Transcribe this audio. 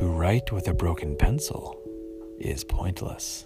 To write with a broken pencil is pointless.